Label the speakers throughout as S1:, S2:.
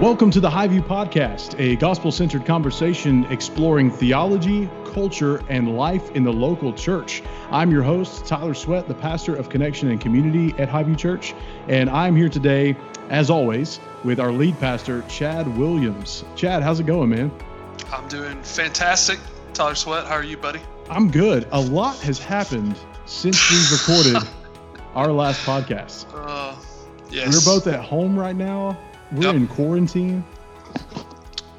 S1: Welcome to the Highview Podcast, a gospel centered conversation exploring theology, culture, and life in the local church. I'm your host, Tyler Sweat, the pastor of Connection and Community at Highview Church, and I'm here today, as always, with our lead pastor, Chad Williams. Chad, how's it going, man?
S2: I'm doing fantastic. Tyler Sweat, how are you, buddy?
S1: I'm good. A lot has happened since we recorded our last podcast.
S2: Uh, yes.
S1: We're both at home right now we're yep. in quarantine.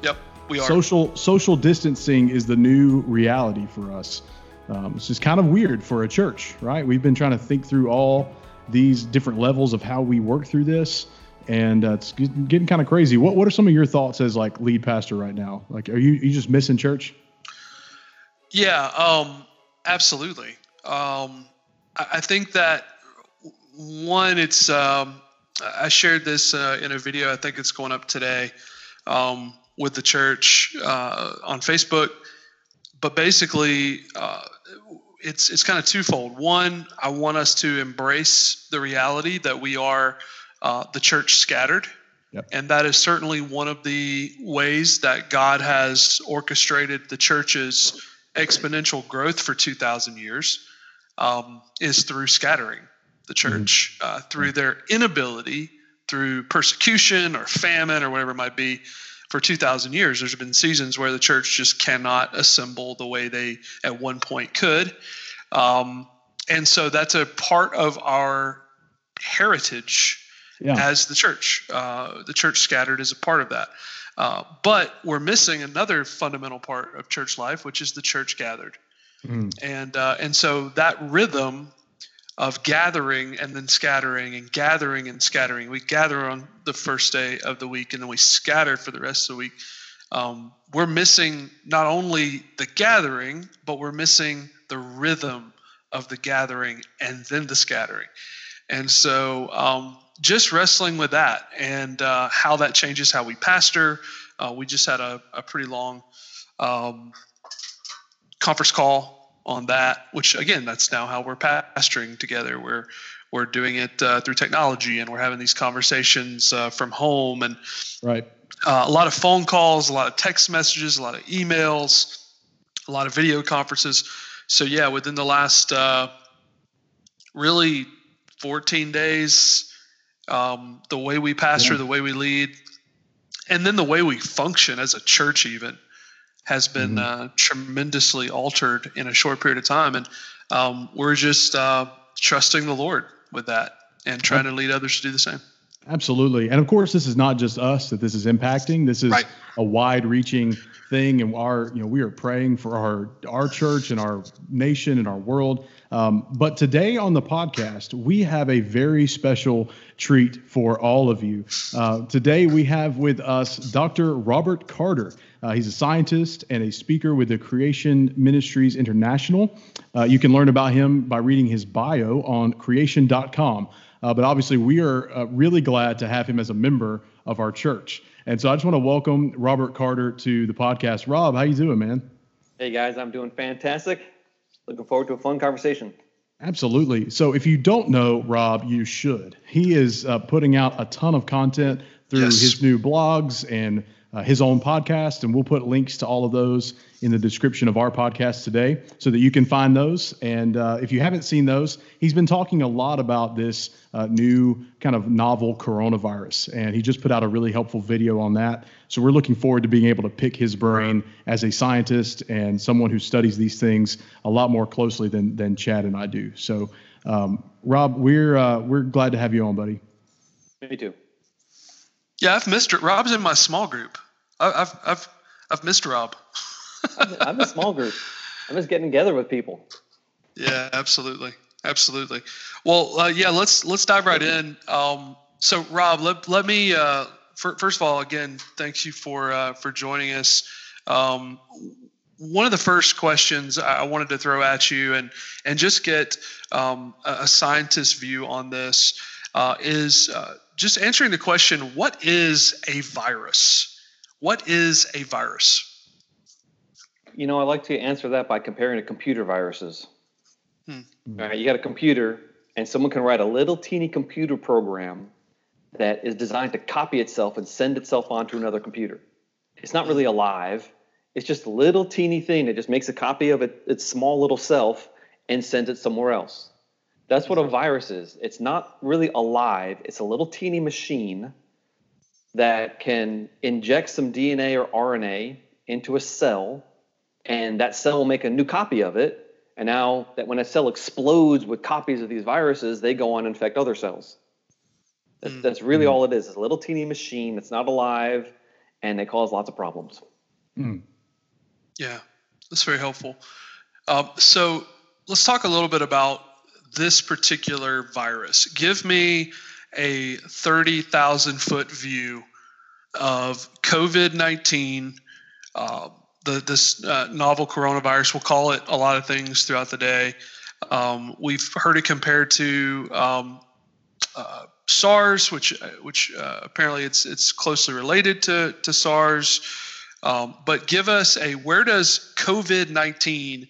S2: Yep, we are.
S1: Social social distancing is the new reality for us. Um, it's just kind of weird for a church, right? We've been trying to think through all these different levels of how we work through this, and uh, it's getting kind of crazy. What What are some of your thoughts as like lead pastor right now? Like, are you you just missing church?
S2: Yeah, um, absolutely. Um, I, I think that one, it's um, I shared this uh, in a video. I think it's going up today um, with the church uh, on Facebook. But basically, uh, it's it's kind of twofold. One, I want us to embrace the reality that we are uh, the church scattered, yep. and that is certainly one of the ways that God has orchestrated the church's exponential growth for two thousand years um, is through scattering the church mm-hmm. uh, through their inability, through persecution or famine or whatever it might be, for 2,000 years. There's been seasons where the church just cannot assemble the way they at one point could. Um, and so that's a part of our heritage yeah. as the church. Uh, the church scattered is a part of that. Uh, but we're missing another fundamental part of church life, which is the church gathered. Mm. And uh, and so that rhythm of gathering and then scattering and gathering and scattering. We gather on the first day of the week and then we scatter for the rest of the week. Um, we're missing not only the gathering, but we're missing the rhythm of the gathering and then the scattering. And so, um, just wrestling with that and uh, how that changes how we pastor. Uh, we just had a, a pretty long um, conference call on that, which again, that's now how we're pastoring together. We're we're doing it uh, through technology, and we're having these conversations uh, from home, and
S1: right.
S2: Uh, a lot of phone calls, a lot of text messages, a lot of emails, a lot of video conferences. So yeah, within the last uh, really 14 days, um, the way we pastor, yeah. the way we lead, and then the way we function as a church, even has been mm-hmm. uh, tremendously altered in a short period of time, and um, we're just uh, trusting the Lord with that and trying to lead others to do the same.
S1: Absolutely, and of course, this is not just us that this is impacting. This is right. a wide-reaching thing, and our you know we are praying for our our church and our nation and our world. Um, but today on the podcast, we have a very special treat for all of you. Uh, today we have with us Dr. Robert Carter. Uh, he's a scientist and a speaker with the Creation Ministries International. Uh, you can learn about him by reading his bio on creation.com. Uh, but obviously, we are uh, really glad to have him as a member of our church. And so I just want to welcome Robert Carter to the podcast. Rob, how you doing, man?
S3: Hey guys, I'm doing fantastic. Looking forward to a fun conversation.
S1: Absolutely. So if you don't know Rob, you should. He is uh, putting out a ton of content through yes. his new blogs and uh, his own podcast, and we'll put links to all of those in the description of our podcast today so that you can find those. And uh, if you haven't seen those, he's been talking a lot about this uh, new kind of novel coronavirus, and he just put out a really helpful video on that. So we're looking forward to being able to pick his brain as a scientist and someone who studies these things a lot more closely than than Chad and I do. So, um, Rob, we're uh, we're glad to have you on, buddy.
S3: Me too.
S2: Yeah, I've missed it. Rob's in my small group. I've I've I've missed Rob.
S3: I'm a small group. I'm just getting together with people.
S2: Yeah, absolutely, absolutely. Well, uh, yeah, let's let's dive right in. Um, so, Rob, let let me uh, for, first of all, again, thank you for uh, for joining us. Um, one of the first questions I wanted to throw at you and and just get um, a scientist's view on this uh, is uh, just answering the question: What is a virus? What is a virus?
S3: You know, I like to answer that by comparing to computer viruses. Hmm. All right, you got a computer, and someone can write a little teeny computer program that is designed to copy itself and send itself onto another computer. It's not really alive. It's just a little teeny thing that just makes a copy of it, its small little self and sends it somewhere else. That's what a virus is. It's not really alive. It's a little teeny machine that can inject some DNA or RNA into a cell, and that cell will make a new copy of it. And now that when a cell explodes with copies of these viruses, they go on and infect other cells. That's, mm. that's really mm. all it is. It's a little teeny machine that's not alive, and they cause lots of problems.
S2: Mm. Yeah, that's very helpful. Um, so let's talk a little bit about this particular virus. Give me a 30,000 foot view of COVID 19, uh, this uh, novel coronavirus. We'll call it a lot of things throughout the day. Um, we've heard it compared to um, uh, SARS, which which uh, apparently it's it's closely related to to SARS. Um, but give us a where does COVID nineteen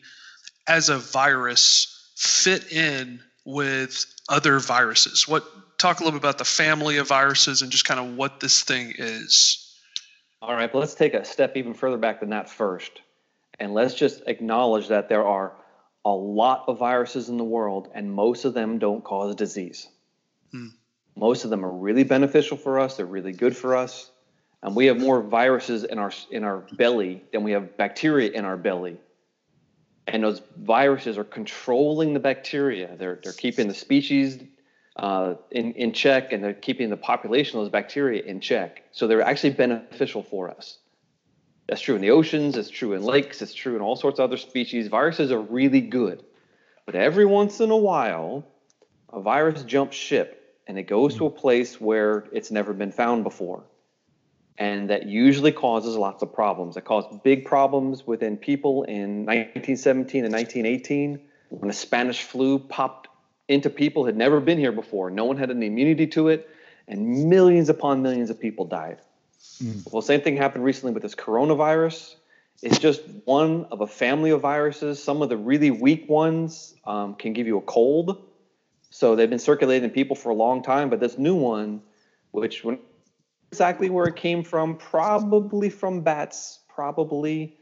S2: as a virus fit in with other viruses? What talk a little bit about the family of viruses and just kind of what this thing is?
S3: All right, but let's take a step even further back than that first. And let's just acknowledge that there are a lot of viruses in the world, and most of them don't cause disease. Hmm. Most of them are really beneficial for us, they're really good for us. And we have more viruses in our in our belly than we have bacteria in our belly and those viruses are controlling the bacteria. They're they're keeping the species uh, in in check, and they're keeping the population of those bacteria in check. So they're actually beneficial for us. That's true in the oceans. It's true in lakes. It's true in all sorts of other species. Viruses are really good, but every once in a while, a virus jumps ship and it goes to a place where it's never been found before and that usually causes lots of problems. It caused big problems within people in 1917 and 1918 when the Spanish flu popped into people had never been here before. No one had an immunity to it, and millions upon millions of people died. Mm. Well, same thing happened recently with this coronavirus. It's just one of a family of viruses. Some of the really weak ones um, can give you a cold. So they've been circulating in people for a long time, but this new one, which when exactly where it came from. Probably from bats. Probably.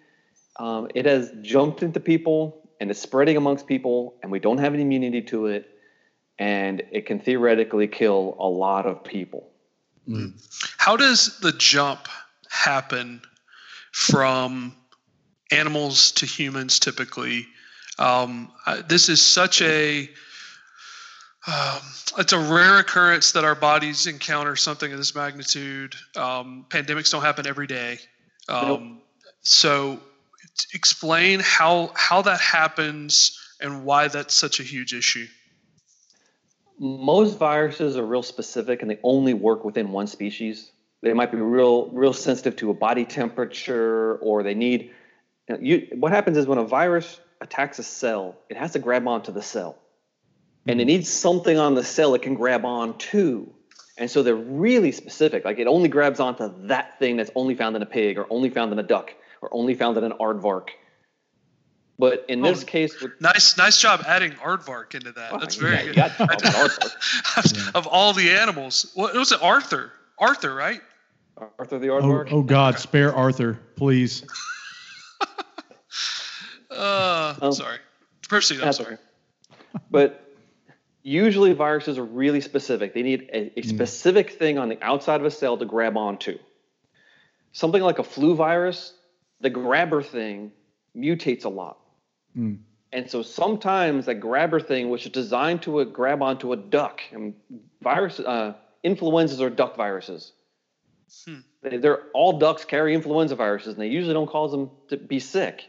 S3: Um, it has jumped into people and is spreading amongst people, and we don't have any immunity to it. And it can theoretically kill a lot of people.
S2: Mm. How does the jump happen from animals to humans typically? Um, this is such a um, it's a rare occurrence that our bodies encounter something of this magnitude. Um, pandemics don't happen every day. Um, nope. So, explain how how that happens and why that's such a huge issue.
S3: Most viruses are real specific, and they only work within one species. They might be real real sensitive to a body temperature, or they need. You, know, you what happens is when a virus attacks a cell, it has to grab onto the cell and it needs something on the cell it can grab on to. And so they're really specific. Like it only grabs onto that thing that's only found in a pig or only found in a duck or only found in an aardvark. But in this oh, case,
S2: nice, nice job adding aardvark into that. That's very yeah, good. of all the animals, what was it? Arthur, Arthur, right?
S3: Arthur the aardvark.
S1: Oh, oh God, okay. spare Arthur, please.
S2: uh, um, sorry, proceed. I'm sorry.
S3: But usually viruses are really specific. They need a, a mm. specific thing on the outside of a cell to grab onto. Something like a flu virus, the grabber thing mutates a lot. Mm. And so sometimes that grabber thing, which is designed to a, grab onto a duck, and virus uh, influenzas are duck viruses. Hmm. They're all ducks carry influenza viruses, and they usually don't cause them to be sick.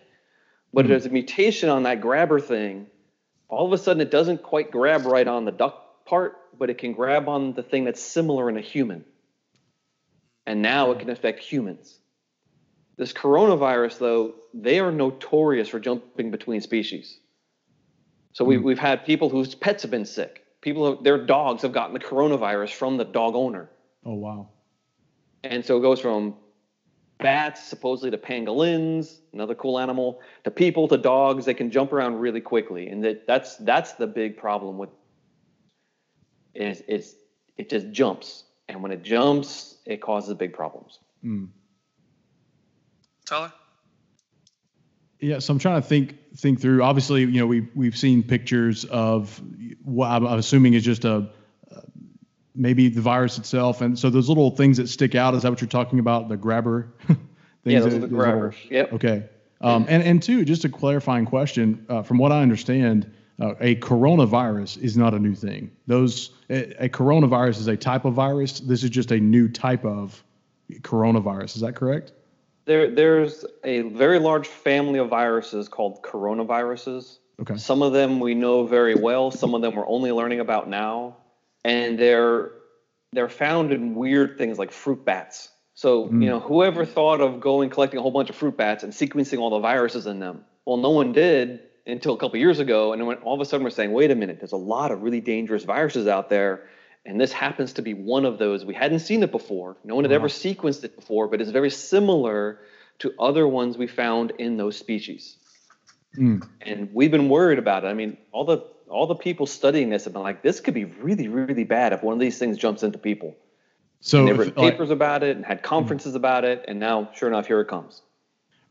S3: But mm. there's a mutation on that grabber thing all of a sudden it doesn't quite grab right on the duck part, but it can grab on the thing that's similar in a human. And now it can affect humans. This coronavirus, though, they are notorious for jumping between species. So we, hmm. we've had people whose pets have been sick. People, their dogs have gotten the coronavirus from the dog owner.
S1: Oh, wow.
S3: And so it goes from bats, supposedly to pangolins, another cool animal, to people, to dogs. They can jump around really quickly, and that, that's that's the big problem with is is it just jumps. and when it jumps, it causes big problems.
S1: Mm.
S2: Tyler.
S1: Yeah, so I'm trying to think think through. Obviously, you know, we we've seen pictures of what I'm, I'm assuming is just a maybe the virus itself, and so those little things that stick out. Is that what you're talking about? The grabber. Things?
S3: Yeah, those that, are the grabbers. Little, yep.
S1: Okay. Um, and and two, just a clarifying question. Uh, from what I understand, uh, a coronavirus is not a new thing. Those a, a, coronavirus is a type of virus. This is just a new type of coronavirus. Is that correct?
S3: There, there's a very large family of viruses called coronaviruses.
S1: Okay.
S3: Some of them we know very well. Some of them we're only learning about now, and they're they're found in weird things like fruit bats. So mm. you know, whoever thought of going collecting a whole bunch of fruit bats and sequencing all the viruses in them? Well, no one did until a couple years ago, and when all of a sudden we're saying, wait a minute, there's a lot of really dangerous viruses out there and this happens to be one of those. We hadn't seen it before. No one had ever sequenced it before, but it's very similar to other ones we found in those species. Mm. And we've been worried about it. I mean, all the all the people studying this have been like, this could be really, really bad if one of these things jumps into people. So and they wrote papers like, about it and had conferences about it, and now, sure enough, here it comes.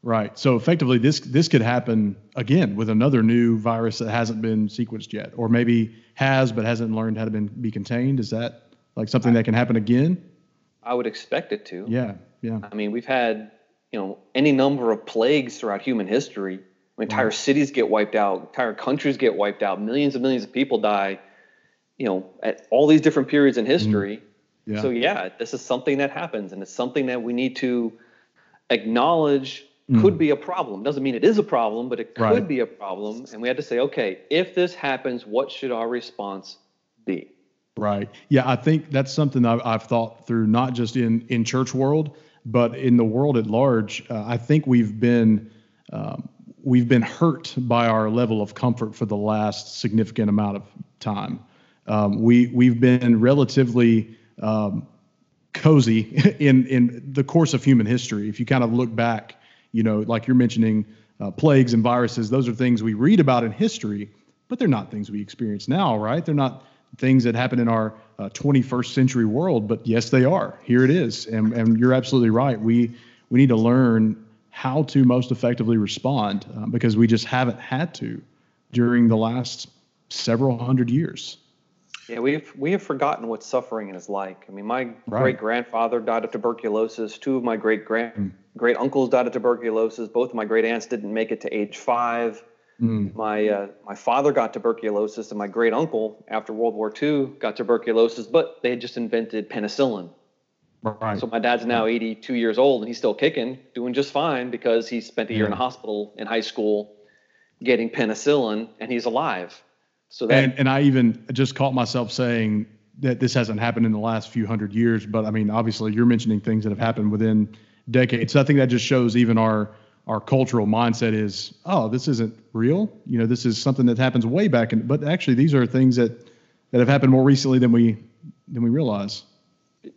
S1: Right. So effectively, this this could happen again with another new virus that hasn't been sequenced yet, or maybe has but hasn't learned how to been, be contained. Is that like something that can happen again?
S3: I would expect it to.
S1: Yeah. Yeah.
S3: I mean, we've had you know any number of plagues throughout human history. Entire right. cities get wiped out. Entire countries get wiped out. Millions and millions of people die. You know, at all these different periods in history. Mm. Yeah. So yeah, this is something that happens, and it's something that we need to acknowledge mm. could be a problem. Doesn't mean it is a problem, but it could right. be a problem. And we had to say, okay, if this happens, what should our response be?
S1: Right. Yeah, I think that's something I've, I've thought through, not just in in church world, but in the world at large. Uh, I think we've been um, we've been hurt by our level of comfort for the last significant amount of time. Um, we we've been relatively um, cozy in in the course of human history. If you kind of look back you know, like you're mentioning uh, plagues and viruses, those are things we read about in history, but they're not things we experience now, right? They're not things that happen in our uh, 21st century world, but yes, they are. Here it is, and and you're absolutely right. We we need to learn how to most effectively respond uh, because we just haven't had to during the last several hundred years.
S3: Yeah, we've we have forgotten what suffering is like. I mean, my right. great grandfather died of tuberculosis. Two of my great grand mm. great uncles died of tuberculosis. Both of my great aunts didn't make it to age five. Mm. My uh, my father got tuberculosis, and my great uncle after World War II got tuberculosis, but they had just invented penicillin. Right. So my dad's now 82 years old, and he's still kicking, doing just fine because he spent a year yeah. in the hospital in high school getting penicillin, and he's alive.
S1: So that, and, and I even just caught myself saying that this hasn't happened in the last few hundred years, but I mean, obviously, you're mentioning things that have happened within decades. So I think that just shows even our our cultural mindset is, oh, this isn't real. You know, this is something that happens way back, in, but actually, these are things that that have happened more recently than we than we realize.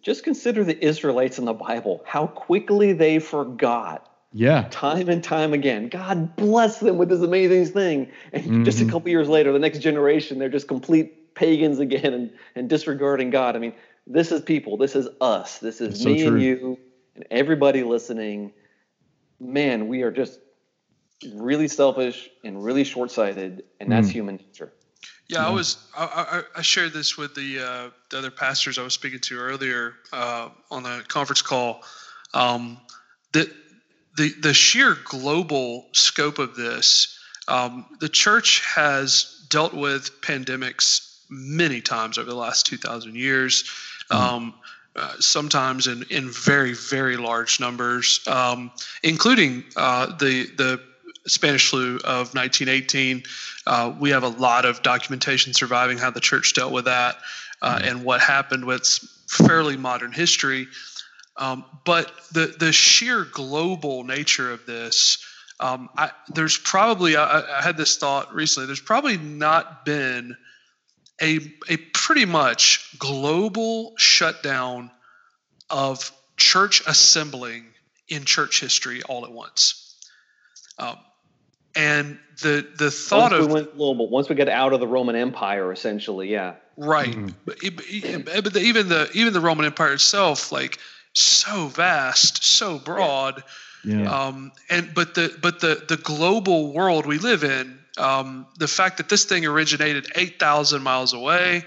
S3: Just consider the Israelites in the Bible, how quickly they forgot
S1: yeah.
S3: Time and time again. God bless them with this amazing thing. And mm-hmm. just a couple years later, the next generation, they're just complete pagans again and, and disregarding God. I mean, this is people. This is us. This is it's me so and you and everybody listening. Man, we are just really selfish and really short sighted, and that's mm. human nature.
S2: Yeah, I was. I, I, shared this with the uh, the other pastors I was speaking to earlier uh, on the conference call. Um, that the the sheer global scope of this, um, the church has dealt with pandemics many times over the last two thousand years. Mm-hmm. Um, uh, sometimes in, in very very large numbers, um, including uh, the the Spanish flu of 1918. Uh, we have a lot of documentation surviving how the church dealt with that uh, mm-hmm. and what happened with fairly modern history. Um, but the the sheer global nature of this, um, I, there's probably I, I, had this thought recently. There's probably not been a a pretty much global shutdown of church assembling in church history all at once. Um, and the the thought
S3: once
S2: of
S3: we went global, once we get out of the Roman Empire, essentially, yeah.
S2: right, mm-hmm. but, but even the even the Roman Empire itself, like so vast, so broad. Yeah. Um, and but the but the the global world we live in, um, the fact that this thing originated eight thousand miles away,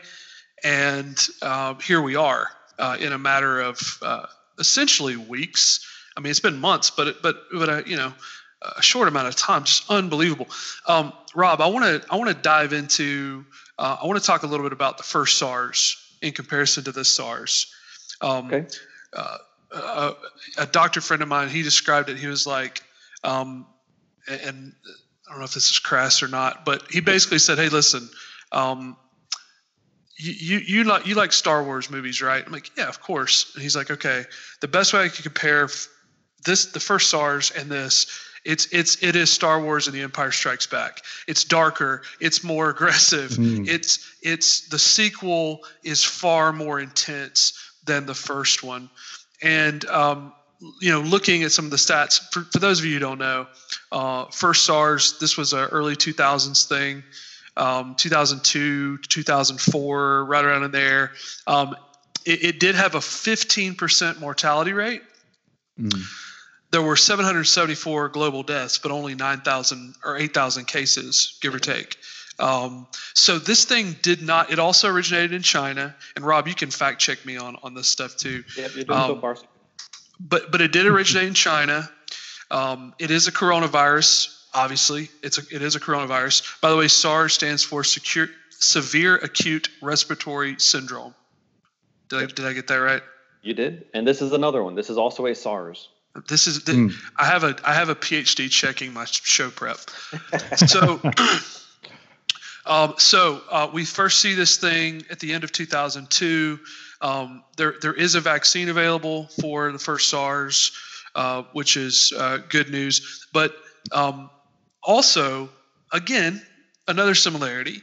S2: and uh, here we are uh, in a matter of uh, essentially weeks. I mean, it's been months, but it, but but uh, you know, a short amount of time, just unbelievable. Um, Rob, I want to I want to dive into uh, I want to talk a little bit about the first SARS in comparison to this SARS. Um, okay. Uh, uh, a doctor friend of mine, he described it. He was like, um, and I don't know if this is crass or not, but he basically said, "Hey, listen, um, you, you you like you like Star Wars movies, right?" I'm like, "Yeah, of course." And he's like, "Okay, the best way I can compare this, the first SARS, and this." It's it's it is Star Wars and The Empire Strikes Back. It's darker. It's more aggressive. Mm. It's it's the sequel is far more intense than the first one. And um, you know, looking at some of the stats, for, for those of you who don't know, uh, first SARS, this was an early 2000s thing, um, 2002 to 2004, right around in there. Um, it, it, did have a 15% mortality rate. Mm. There were 774 global deaths, but only 9,000 or 8,000 cases, give or take. Um, so this thing did not. It also originated in China. And Rob, you can fact check me on on this stuff too.
S3: Yeah, you're doing um, so far.
S2: But but it did originate in China. Um, it is a coronavirus. Obviously, it's a it is a coronavirus. By the way, SARS stands for secure, severe acute respiratory syndrome. Did I did I get that right?
S3: You did. And this is another one. This is also a SARS.
S2: This is the, mm. I have a I have a PhD checking my show prep. So Um, so uh, we first see this thing at the end of 2002. Um, there, there is a vaccine available for the first SARS, uh, which is uh, good news. But um, also, again, another similarity.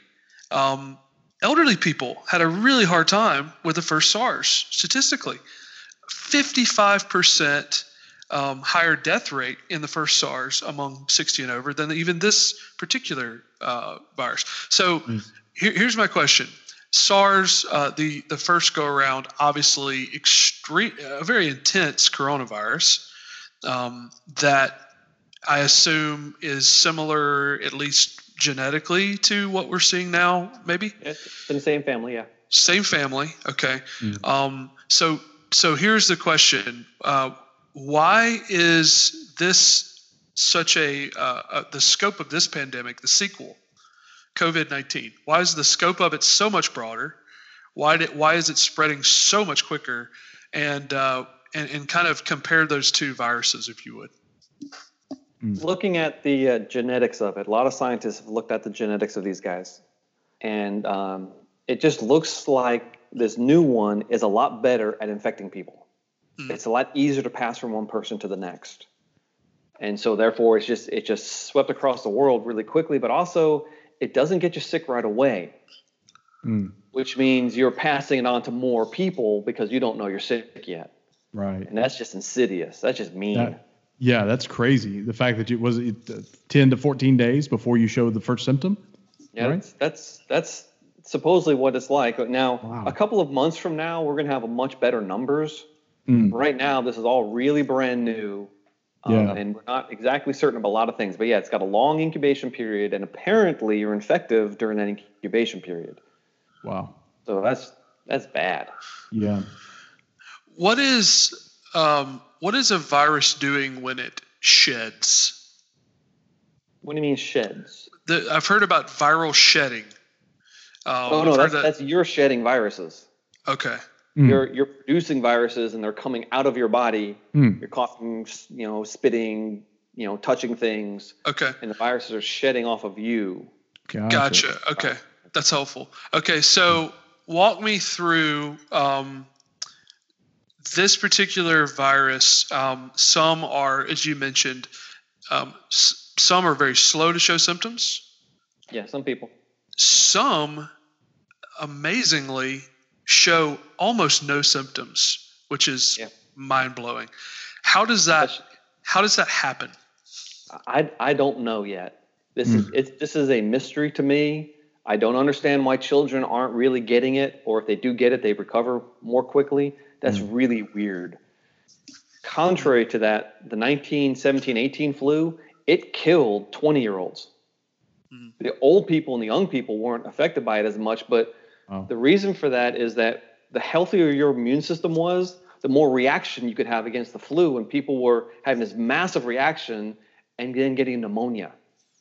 S2: Um, elderly people had a really hard time with the first SARS statistically. 55% um, higher death rate in the first SARS among 60 and over than even this particular uh, virus. So mm. here, here's my question. SARS, uh, the the first go around, obviously extreme, a very intense coronavirus um, that I assume is similar, at least genetically, to what we're seeing now. Maybe
S3: it's in the same family, yeah.
S2: Same family, okay. Mm. Um, so so here's the question: uh, Why is this such a uh, the scope of this pandemic, the sequel, COVID 19? Why is the scope of it so much broader? Why, did, why is it spreading so much quicker? And, uh, and, and kind of compare those two viruses, if you would.
S3: Hmm. Looking at the uh, genetics of it, a lot of scientists have looked at the genetics of these guys. And um, it just looks like this new one is a lot better at infecting people. Mm. It's a lot easier to pass from one person to the next. And so therefore it's just it just swept across the world really quickly, but also it doesn't get you sick right away, mm. which means you're passing it on to more people because you don't know you're sick yet.
S1: Right.
S3: And that's just insidious. That's just mean.
S1: That, yeah, that's crazy. The fact that you was it uh, 10 to 14 days before you showed the first symptom.
S3: Yeah, right? that's, that's that's supposedly what it's like. Now, wow. a couple of months from now, we're going to have a much better numbers. Mm. Right now, this is all really brand new. Yeah. Um, and we're not exactly certain about a lot of things, but yeah, it's got a long incubation period, and apparently you're infective during that incubation period.
S1: Wow.
S3: So that's that's bad.
S1: Yeah.
S2: What is um, what is a virus doing when it sheds?
S3: What do you mean sheds?
S2: The, I've heard about viral shedding.
S3: Um, oh no, that's, that. that's you're shedding viruses.
S2: Okay.
S3: Mm. You're you're producing viruses and they're coming out of your body. Mm. You're coughing, you know, spitting, you know, touching things.
S2: Okay.
S3: And the viruses are shedding off of you.
S2: Gotcha. gotcha. Okay, that's helpful. Okay, so walk me through um, this particular virus. Um, some are, as you mentioned, um, s- some are very slow to show symptoms.
S3: Yeah, some people.
S2: Some, amazingly, show almost no symptoms, which is yeah. mind blowing. How does that how does that happen?
S3: I I don't know yet. This mm. is hmm. it's this is a mystery to me. I don't understand why children aren't really getting it, or if they do get it, they recover more quickly. That's mm. really weird. Contrary to that, the 19, 17, 18 flu, it killed 20 year olds. Mm. The old people and the young people weren't affected by it as much, but oh. the reason for that is that the healthier your immune system was, the more reaction you could have against the flu, and people were having this massive reaction and then getting pneumonia.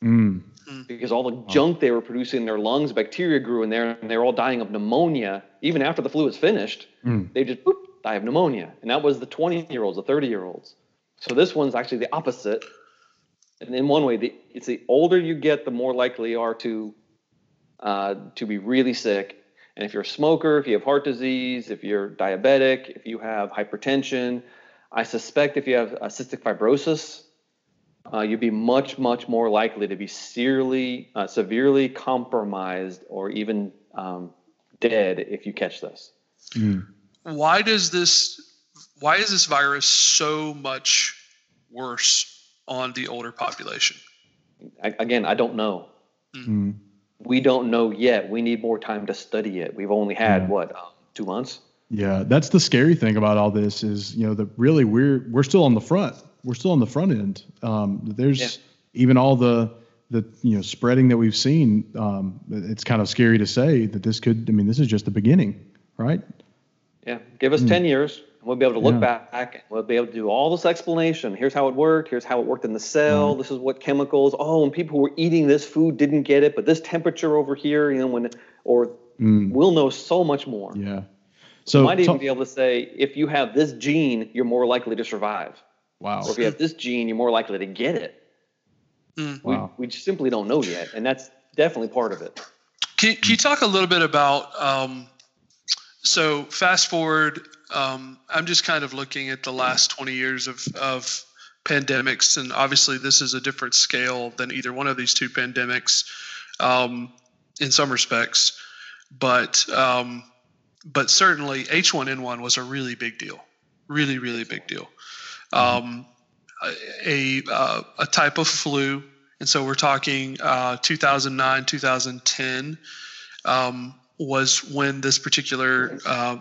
S3: Mm. Because all the junk they were producing in their lungs, bacteria grew in there, and they were all dying of pneumonia. Even after the flu was finished, mm. they just boop, die of pneumonia. And that was the 20 year olds, the 30 year olds. So this one's actually the opposite. And in one way, the, it's the older you get, the more likely you are to uh, to be really sick and if you're a smoker, if you have heart disease, if you're diabetic, if you have hypertension, I suspect if you have cystic fibrosis, uh, you'd be much, much more likely to be severely, uh, severely compromised or even um, dead if you catch this.
S2: Mm. Why does this? Why is this virus so much worse on the older population?
S3: I, again, I don't know. Mm we don't know yet. We need more time to study it. We've only had yeah. what um, two months.
S1: Yeah, that's the scary thing about all this is you know the really we're we're still on the front. We're still on the front end. Um, there's yeah. even all the the you know spreading that we've seen. Um, it's kind of scary to say that this could. I mean, this is just the beginning, right?
S3: Yeah, give us mm. ten years we'll be able to look yeah. back and we'll be able to do all this explanation. Here's how it worked. Here's how it worked in the cell. Mm-hmm. This is what chemicals. Oh, and people who were eating this food didn't get it, but this temperature over here, you know, when or mm. we'll know so much more.
S1: Yeah.
S3: So you might even be able to say if you have this gene, you're more likely to survive.
S1: Wow.
S3: Or if you have this gene, you're more likely to get it. Mm. Wow. We, we simply don't know yet, and that's definitely part of it.
S2: Can, can you talk a little bit about? Um, so fast forward um, I'm just kind of looking at the last 20 years of, of pandemics, and obviously this is a different scale than either one of these two pandemics um, in some respects, but um, but certainly H1N1 was a really big deal, really really big deal. Um, a uh, a type of flu, and so we're talking uh, 2009 2010 um, was when this particular uh,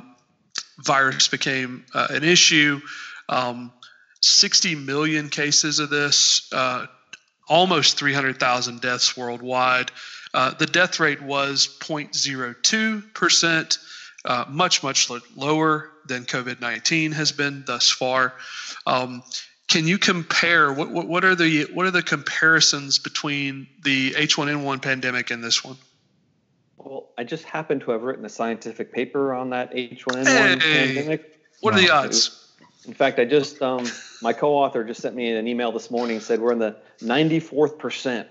S2: virus became uh, an issue. Um, 60 million cases of this, uh, almost 300,000 deaths worldwide. Uh, the death rate was 0.02%, uh, much, much lower than COVID 19 has been thus far. Um, can you compare what, what, what, are the what are the comparisons between the H1N1 pandemic and this one?
S3: Well, I just happened to have written a scientific paper on that H1N1 hey, pandemic.
S2: What are the odds?
S3: In fact, I just um, my co-author just sent me an email this morning said we're in the 94th percent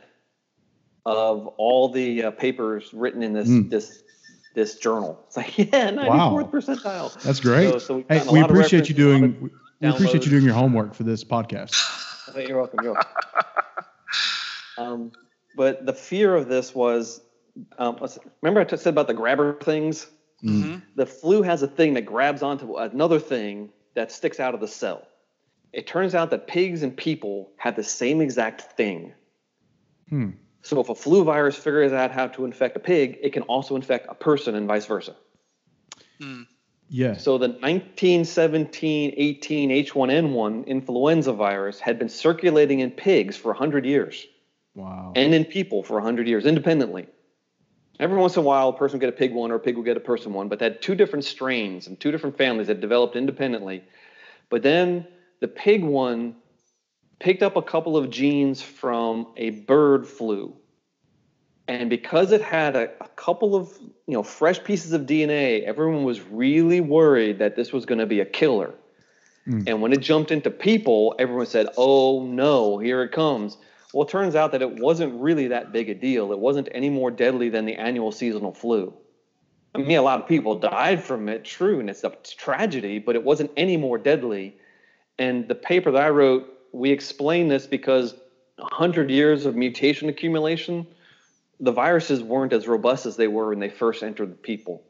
S3: of all the uh, papers written in this mm. this this journal. It's like yeah, 94th wow. percentile.
S1: That's great. So, so hey, we appreciate you doing we appreciate you doing your homework for this podcast.
S3: you're welcome. You're welcome. um, but the fear of this was um, remember I said about the grabber things? Mm-hmm. The flu has a thing that grabs onto another thing that sticks out of the cell. It turns out that pigs and people have the same exact thing. Hmm. So if a flu virus figures out how to infect a pig, it can also infect a person and vice versa.
S1: Hmm. Yeah.
S3: So the 1917 18 H1N1 influenza virus had been circulating in pigs for 100 years.
S1: Wow.
S3: And in people for 100 years independently. Every once in a while, a person will get a pig one or a pig will get a person one, but they had two different strains and two different families that developed independently. But then the pig one picked up a couple of genes from a bird flu. And because it had a, a couple of you know fresh pieces of DNA, everyone was really worried that this was going to be a killer. Mm. And when it jumped into people, everyone said, "Oh no, here it comes." Well, it turns out that it wasn't really that big a deal. It wasn't any more deadly than the annual seasonal flu. I mean, a lot of people died from it, true, and it's a tragedy, but it wasn't any more deadly. And the paper that I wrote, we explain this because 100 years of mutation accumulation, the viruses weren't as robust as they were when they first entered the people.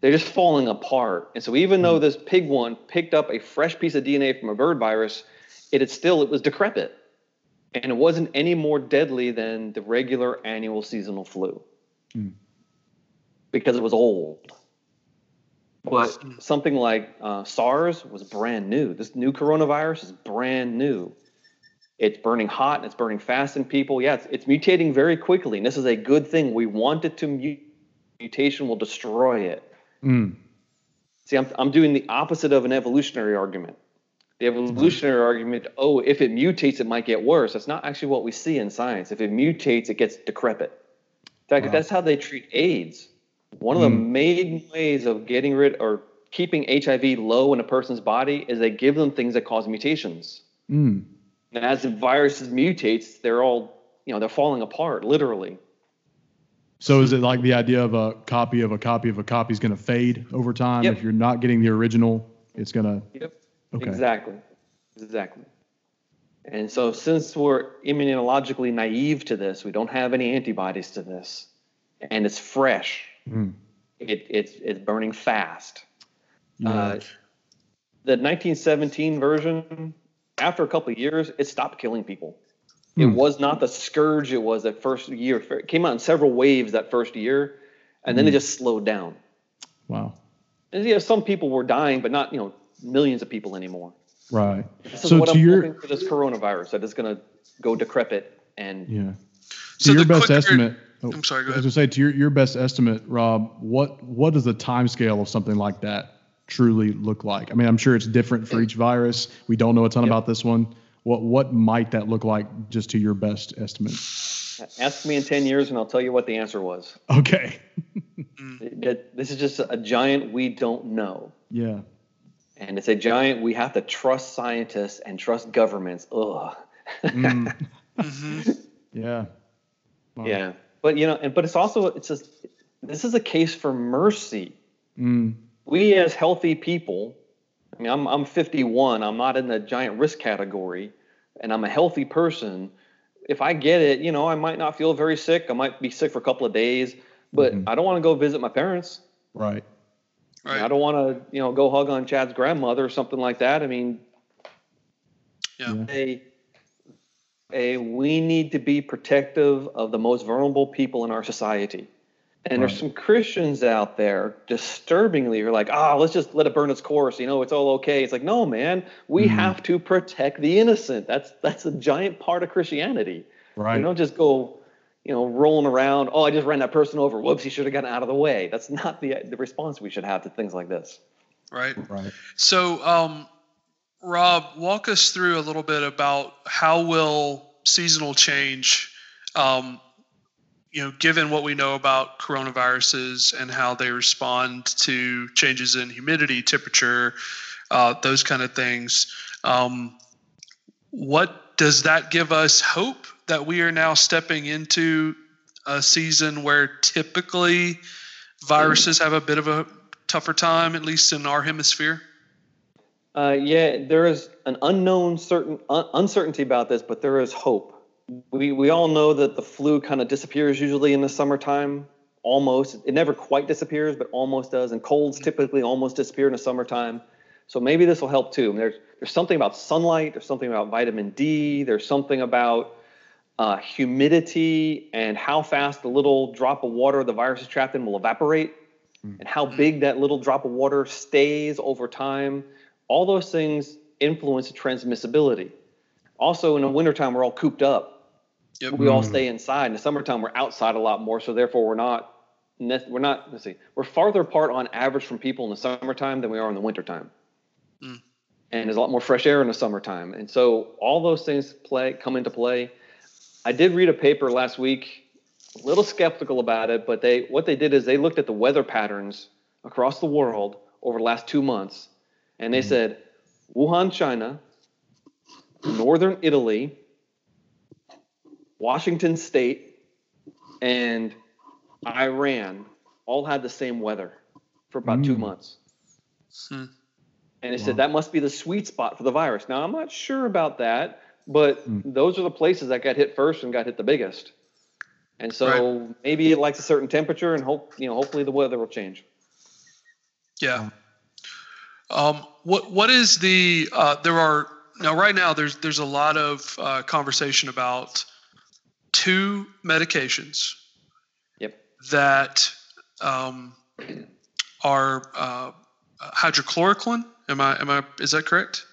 S3: They're just falling apart. And so even though hmm. this pig one picked up a fresh piece of DNA from a bird virus, it had still it was decrepit and it wasn't any more deadly than the regular annual seasonal flu mm. because it was old. But something like uh, SARS was brand new. This new coronavirus is brand new. It's burning hot and it's burning fast in people. Yeah, it's, it's mutating very quickly, and this is a good thing. We want it to mute. Mutation will destroy it. Mm. See, I'm, I'm doing the opposite of an evolutionary argument. The evolutionary argument, oh, if it mutates, it might get worse. That's not actually what we see in science. If it mutates, it gets decrepit. In fact, wow. that's how they treat AIDS. One of mm. the hmm. main ways of getting rid or keeping HIV low in a person's body is they give them things that cause mutations. Mm. And as the virus mutates, they're all, you know, they're falling apart, literally.
S1: So is it like the idea of a copy of a copy of a copy is going to fade over time?
S3: Yep.
S1: If you're not getting the original, it's going to.
S3: Yep. Okay. Exactly. Exactly. And so, since we're immunologically naive to this, we don't have any antibodies to this, and it's fresh. Mm. It, it's it's burning fast. Uh, the 1917 version, after a couple of years, it stopped killing people. Mm. It was not the scourge it was that first year. It came out in several waves that first year, and then mm. it just slowed down.
S1: Wow.
S3: And yeah, some people were dying, but not you know millions of people anymore.
S1: Right.
S3: This is so what I'm your, hoping for this coronavirus that is going to go decrepit and
S1: yeah. So your best estimate.
S2: Oh, I'm sorry. Go ahead.
S1: I was going to say to your your best estimate, Rob. What what does the time scale of something like that truly look like? I mean, I'm sure it's different for each virus. We don't know a ton yep. about this one. What what might that look like, just to your best estimate?
S3: Ask me in ten years, and I'll tell you what the answer was.
S1: Okay.
S3: this is just a giant we don't know.
S1: Yeah
S3: and it's a giant. We have to trust scientists and trust governments. Ugh. mm.
S1: mm-hmm. Yeah.
S3: Wow. Yeah, but you know, and but it's also it's just this is a case for mercy. Mm. We as healthy people, I mean, I'm I'm 51. I'm not in the giant risk category, and I'm a healthy person. If I get it, you know, I might not feel very sick. I might be sick for a couple of days, but mm-hmm. I don't want to go visit my parents.
S1: Right.
S3: Right. I don't want to, you know, go hug on Chad's grandmother or something like that. I mean,
S2: yeah.
S3: A, a, we need to be protective of the most vulnerable people in our society. And right. there's some Christians out there disturbingly are like, ah, oh, let's just let it burn its course. You know, it's all okay. It's like, no, man, we mm. have to protect the innocent. That's that's a giant part of Christianity.
S1: Right.
S3: You don't just go you know, rolling around. Oh, I just ran that person over. Whoops, he should have gotten out of the way. That's not the the response we should have to things like this.
S2: Right.
S1: Right.
S2: So, um, Rob, walk us through a little bit about how will seasonal change, um, you know, given what we know about coronaviruses and how they respond to changes in humidity, temperature, uh, those kind of things. Um, what does that give us hope that we are now stepping into a season where typically viruses have a bit of a tougher time, at least in our hemisphere?
S3: Uh, yeah, there is an unknown certain un- uncertainty about this, but there is hope. We we all know that the flu kind of disappears usually in the summertime. Almost, it never quite disappears, but almost does. And colds typically almost disappear in the summertime. So maybe this will help too. There's there's something about sunlight. There's something about vitamin D. There's something about uh, humidity and how fast the little drop of water the virus is trapped in will evaporate mm. and how big that little drop of water stays over time. All those things influence transmissibility. Also, in the wintertime, we're all cooped up. Yep. We all mm. stay inside. In the summertime, we're outside a lot more, so therefore we're not we're not let's see we're farther apart on average from people in the summertime than we are in the wintertime. Mm. And there's a lot more fresh air in the summertime. And so all those things play come into play. I did read a paper last week, a little skeptical about it, but they what they did is they looked at the weather patterns across the world over the last two months, and they mm-hmm. said Wuhan, China, northern Italy, Washington State, and Iran all had the same weather for about mm. two months. Hmm. And they wow. said that must be the sweet spot for the virus. Now, I'm not sure about that but mm. those are the places that got hit first and got hit the biggest. And so right. maybe it likes a certain temperature, and hope you know. Hopefully, the weather will change.
S2: Yeah. Um, what what is the? Uh, there are now right now there's there's a lot of uh, conversation about two medications
S3: yep.
S2: that um, are uh, hydrochloroquine. Am I am I is that correct?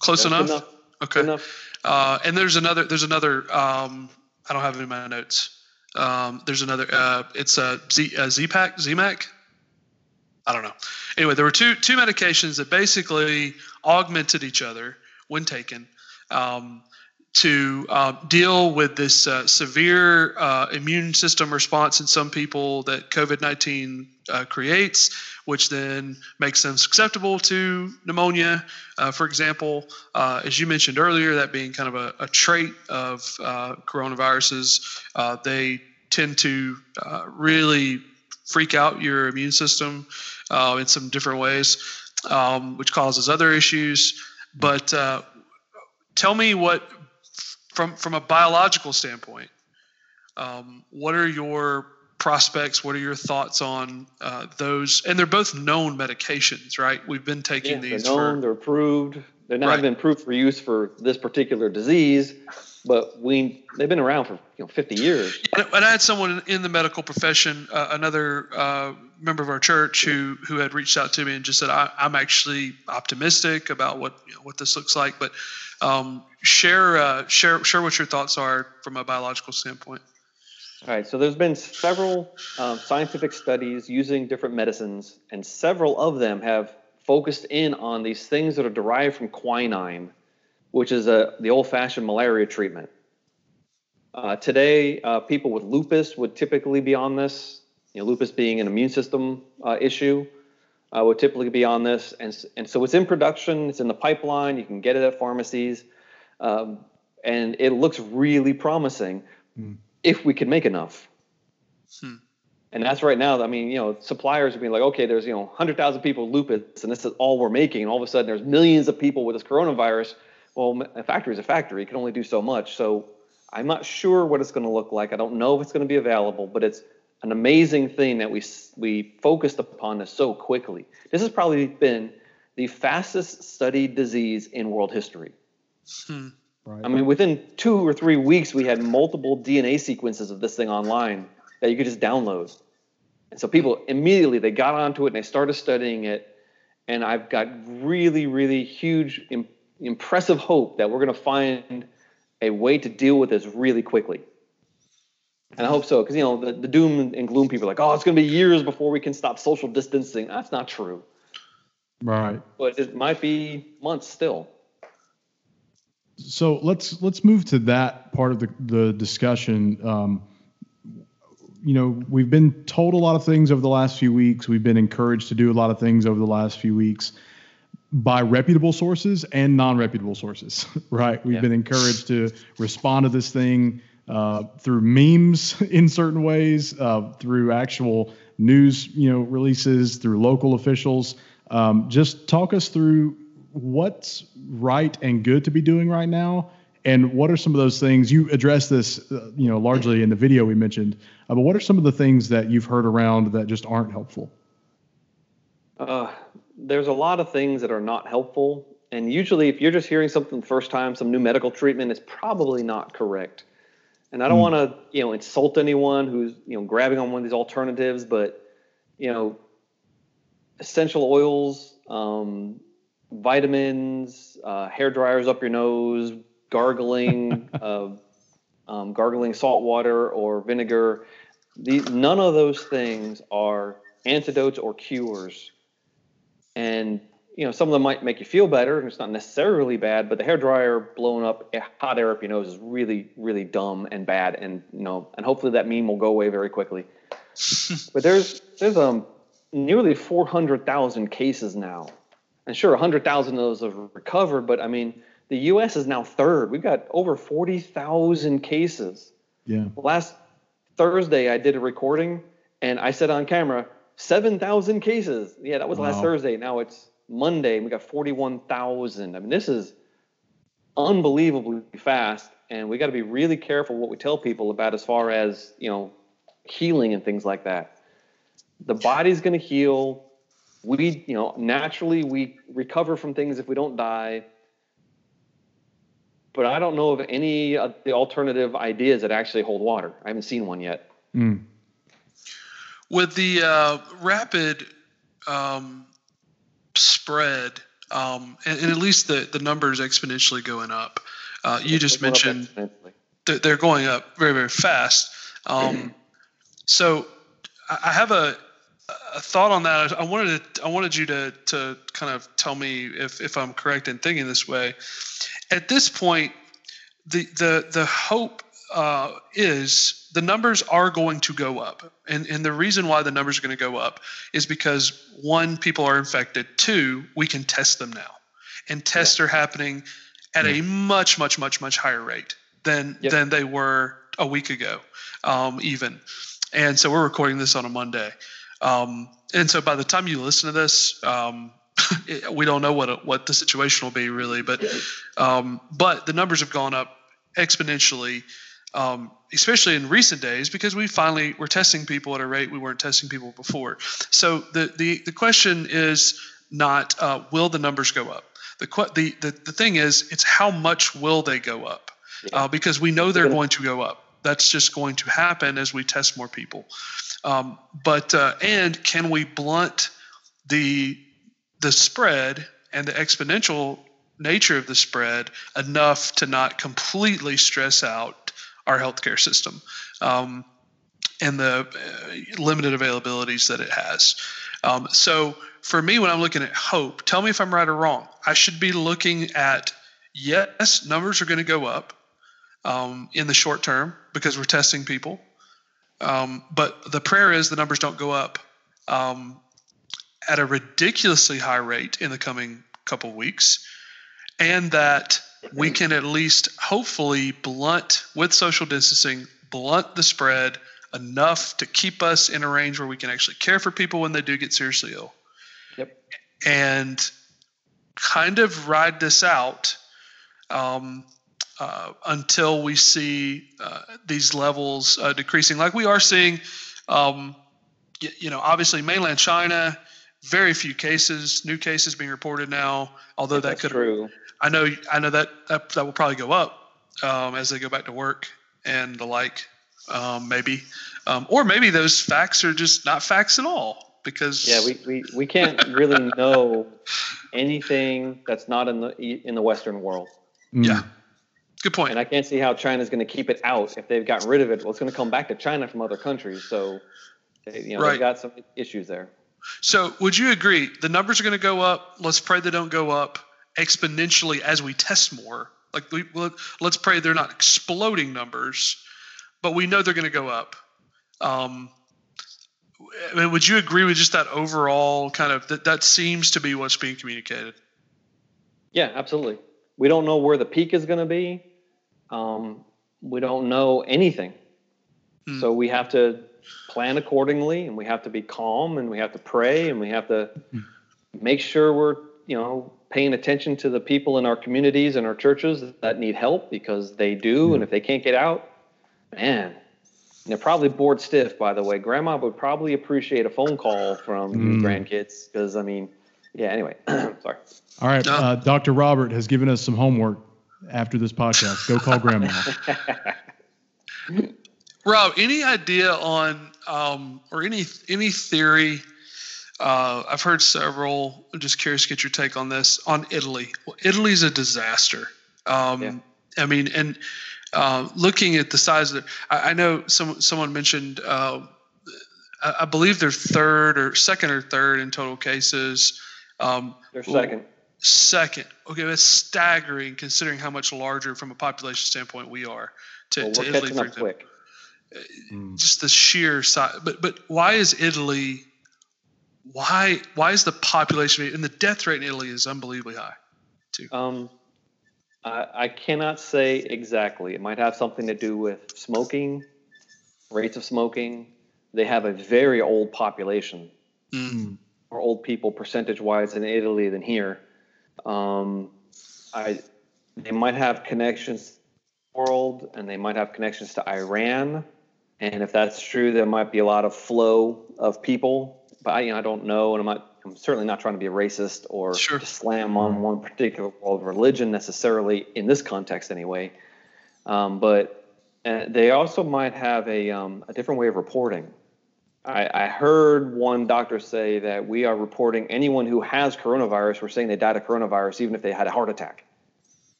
S2: Close enough?
S3: enough?
S2: Okay.
S3: Enough.
S2: Uh, and there's another there's another um, I don't have it in my notes. Um, there's another uh, it's a Z a Z-Pak Z-Mac. I don't know. Anyway, there were two two medications that basically augmented each other when taken um, to uh, deal with this uh, severe uh, immune system response in some people that COVID 19 uh, creates, which then makes them susceptible to pneumonia, uh, for example. Uh, as you mentioned earlier, that being kind of a, a trait of coronaviruses, they tend to really freak out your immune system in some different ways, um, which causes other issues. But uh, tell me what, from from a biological standpoint, um, what are your prospects? What are your thoughts on uh, those? And they're both known medications, right? We've been taking these.
S3: They're known.
S2: For,
S3: they're approved. They're not
S2: Right.
S3: been approved for use for this particular disease, but we they've been around for you know 50 years.
S2: and I had someone in the medical profession, uh, another uh, member of our church, who who had reached out to me and just said, I, "I'm actually optimistic about what you know, what this looks like." But um, share uh, share share what your thoughts are from a biological standpoint.
S3: All right, so there's been several um, scientific studies using different medicines, and several of them have focused in on these things that are derived from quinine, which is a, the old-fashioned malaria treatment. Uh, today, uh, people with lupus would typically be on this. You know, lupus being an immune system uh, issue, uh, would typically be on this, and and so it's in production. It's in the pipeline. You can get it at pharmacies, um, and it looks really promising if we can make enough.
S2: Hmm.
S3: And that's right now. I mean, you know, suppliers are being like, okay, there's you know 100,000 people with lupus, and this is all we're making. And all of a sudden, there's millions of people with this coronavirus. Well, a factory is a factory; it can only do so much. So I'm not sure what it's going to look like. I don't know if it's going to be available, but it's an amazing thing that we we focused upon this so quickly. This has probably been the fastest studied disease in world history.
S2: Hmm.
S1: Right.
S3: I mean, within two or three weeks, we had multiple DNA sequences of this thing online that you could just download. And so people immediately they got onto it and they started studying it. And I've got really, really huge, Im- impressive hope that we're going to find a way to deal with this really quickly. And I hope so, because you know the, the doom and gloom people are like, oh, it's going to be years before we can stop social distancing. That's not true,
S1: right.
S3: but it might be months still.
S1: So let's let's move to that part of the the discussion. Um, you know, we've been told a lot of things over the last few weeks. We've been encouraged to do a lot of things over the last few weeks by reputable sources and non-reputable sources. Right? We've
S3: Yeah.
S1: been encouraged to respond to this thing uh, through memes in certain ways, uh, through actual news, you know, releases, through local officials. Um, just talk us through what's right and good to be doing right now, and what are some of those things you address this, uh, you know, largely in the video we mentioned. Uh, but what are some of the things that you've heard around that just aren't helpful?
S3: Uh, there's a lot of things that are not helpful. And usually, if you're just hearing something the first time, some new medical treatment is probably not correct. And I don't want to, you know, insult anyone who's, you know, grabbing on one of these alternatives, but, you know, essential oils, um, vitamins, uh, hair dryers up your nose, gargling, uh, um, gargling salt water or vinegar. The, none of those things are antidotes or cures and you know some of them might make you feel better and it's not necessarily bad but the hair dryer blowing up eh, hot air up your nose is really really dumb and bad and you know and hopefully that meme will go away very quickly but there's there's um nearly 400,000 cases now and sure 100,000 of those have recovered but i mean the US is now third we've got over 40,000 cases
S1: Yeah.
S3: last Thursday I did a recording and I said on camera 7,000 cases. Yeah, that was last Thursday. Now it's Monday and we got 41,000. I mean, this is unbelievably fast and we got to be really careful what we tell people about as far as, you know, healing and things like that. The body's going to heal. We, you know, naturally we recover from things if we don't die. but I don't know of any of the alternative ideas that actually hold water. I haven't seen one yet. Mm.
S2: With the uh, rapid um, spread, um, and, and, at least the, the numbers exponentially going up, uh, you just mentioned they're going up very, very fast. Um, so I have a, a thought on that. I wanted to, I wanted you to to kind of tell me if if I'm correct in thinking this way. At this point, the the the hope uh, is the numbers are going to go up, and and the reason why the numbers are going to go up is because one, people are infected. Two, we can test them now, and tests yeah. are happening at yeah. a much much much much higher rate than yep. than they were a week ago, um, even. And so we're recording this on a Monday. Um, and so by the time you listen to this, um, we don't know what what the situation will be really, but um, but the numbers have gone up exponentially, um, especially in recent days because we finally we're testing people at a rate we weren't testing people before. So the the the question is not uh, will the numbers go up. The, the the the thing is it's how much will they go up uh, because we know they're going to go up. That's just going to happen as we test more people. Um, but uh, and can we blunt the the spread and the exponential nature of the spread enough to not completely stress out our healthcare system um, and the uh, limited availabilities that it has. Um, so for me, when I'm looking at hope, tell me if I'm right or wrong. I should be looking at yes, numbers are going to go up um, in the short term because we're testing people. Um, but the prayer is the numbers don't go up um, at a ridiculously high rate in the coming couple weeks, and that we can at least hopefully blunt with social distancing, blunt the spread enough to keep us in a range where we can actually care for people when they do get seriously ill.
S3: Yep.
S2: And kind of ride this out um, uh, until we see uh, these levels uh, decreasing, like we are seeing. Um, you, you know, obviously, mainland China, very few cases, new cases being reported now. Although that could,
S3: true.
S2: I know, I know that that, that will probably go up um, as they go back to work and the like. Um, maybe, um, or maybe those facts are just not facts at all because
S3: yeah, we, we, we can't really know anything that's not in the in the Western world.
S2: Yeah. Good point.
S3: And I can't see how China's going to keep it out if they've gotten rid of it. Well, it's going to come back to China from other countries. So, you know, right. they've got some issues there.
S2: So, would you agree the numbers are going to go up? Let's pray they don't go up exponentially as we test more. Like, we, let's pray they're not exploding numbers, but we know they're going to go up. Um, I mean, would you agree with just that overall kind of that? That seems to be what's being communicated.
S3: Yeah, absolutely. We don't know where the peak is going to be. Um, we don't know anything. Mm. So we have to plan accordingly and we have to be calm and we have to pray and we have to mm. make sure we're, you know, paying attention to the people in our communities and our churches that need help because they do. Mm. And if they can't get out, man, they're probably bored stiff, by the way. Grandma would probably appreciate a phone call from mm. grandkids because, I mean, yeah, anyway, sorry.
S1: All right. Uh, Dr. Robert has given us some homework after this podcast. Go call grandma.
S2: Rob, any idea on um, or any any theory? Uh, I've heard several. I'm just curious to get your take on this on Italy. Well, Italy's a disaster. Um, yeah. I mean, and uh, looking at the size of it, I, I know some someone mentioned. Uh, I, I believe they're third or second or third in total cases.
S3: Um, they're second.
S2: Second. Okay, that's staggering considering how much larger from a population standpoint we are to, well, to Italy, for example. Quick. Uh, just the sheer size. But but why is Italy? Why why is the population and the death rate in Italy is unbelievably high, too?
S3: Um, I, I cannot say exactly. It might have something to do with smoking, rates of smoking. They have a very old population. Mm. More old people percentage wise in Italy than here. Um, I they might have connections to the world and they might have connections to Iran. And if that's true, there might be a lot of flow of people. But I, you know, I don't know, and I'm not I'm certainly not trying to be a racist or
S2: sure.
S3: to slam on one particular world religion necessarily in this context anyway. Um, but uh, they also might have a, um, a different way of reporting. I, I, heard one doctor say that we are reporting anyone who has coronavirus, we're saying they died of coronavirus even if they had a heart attack.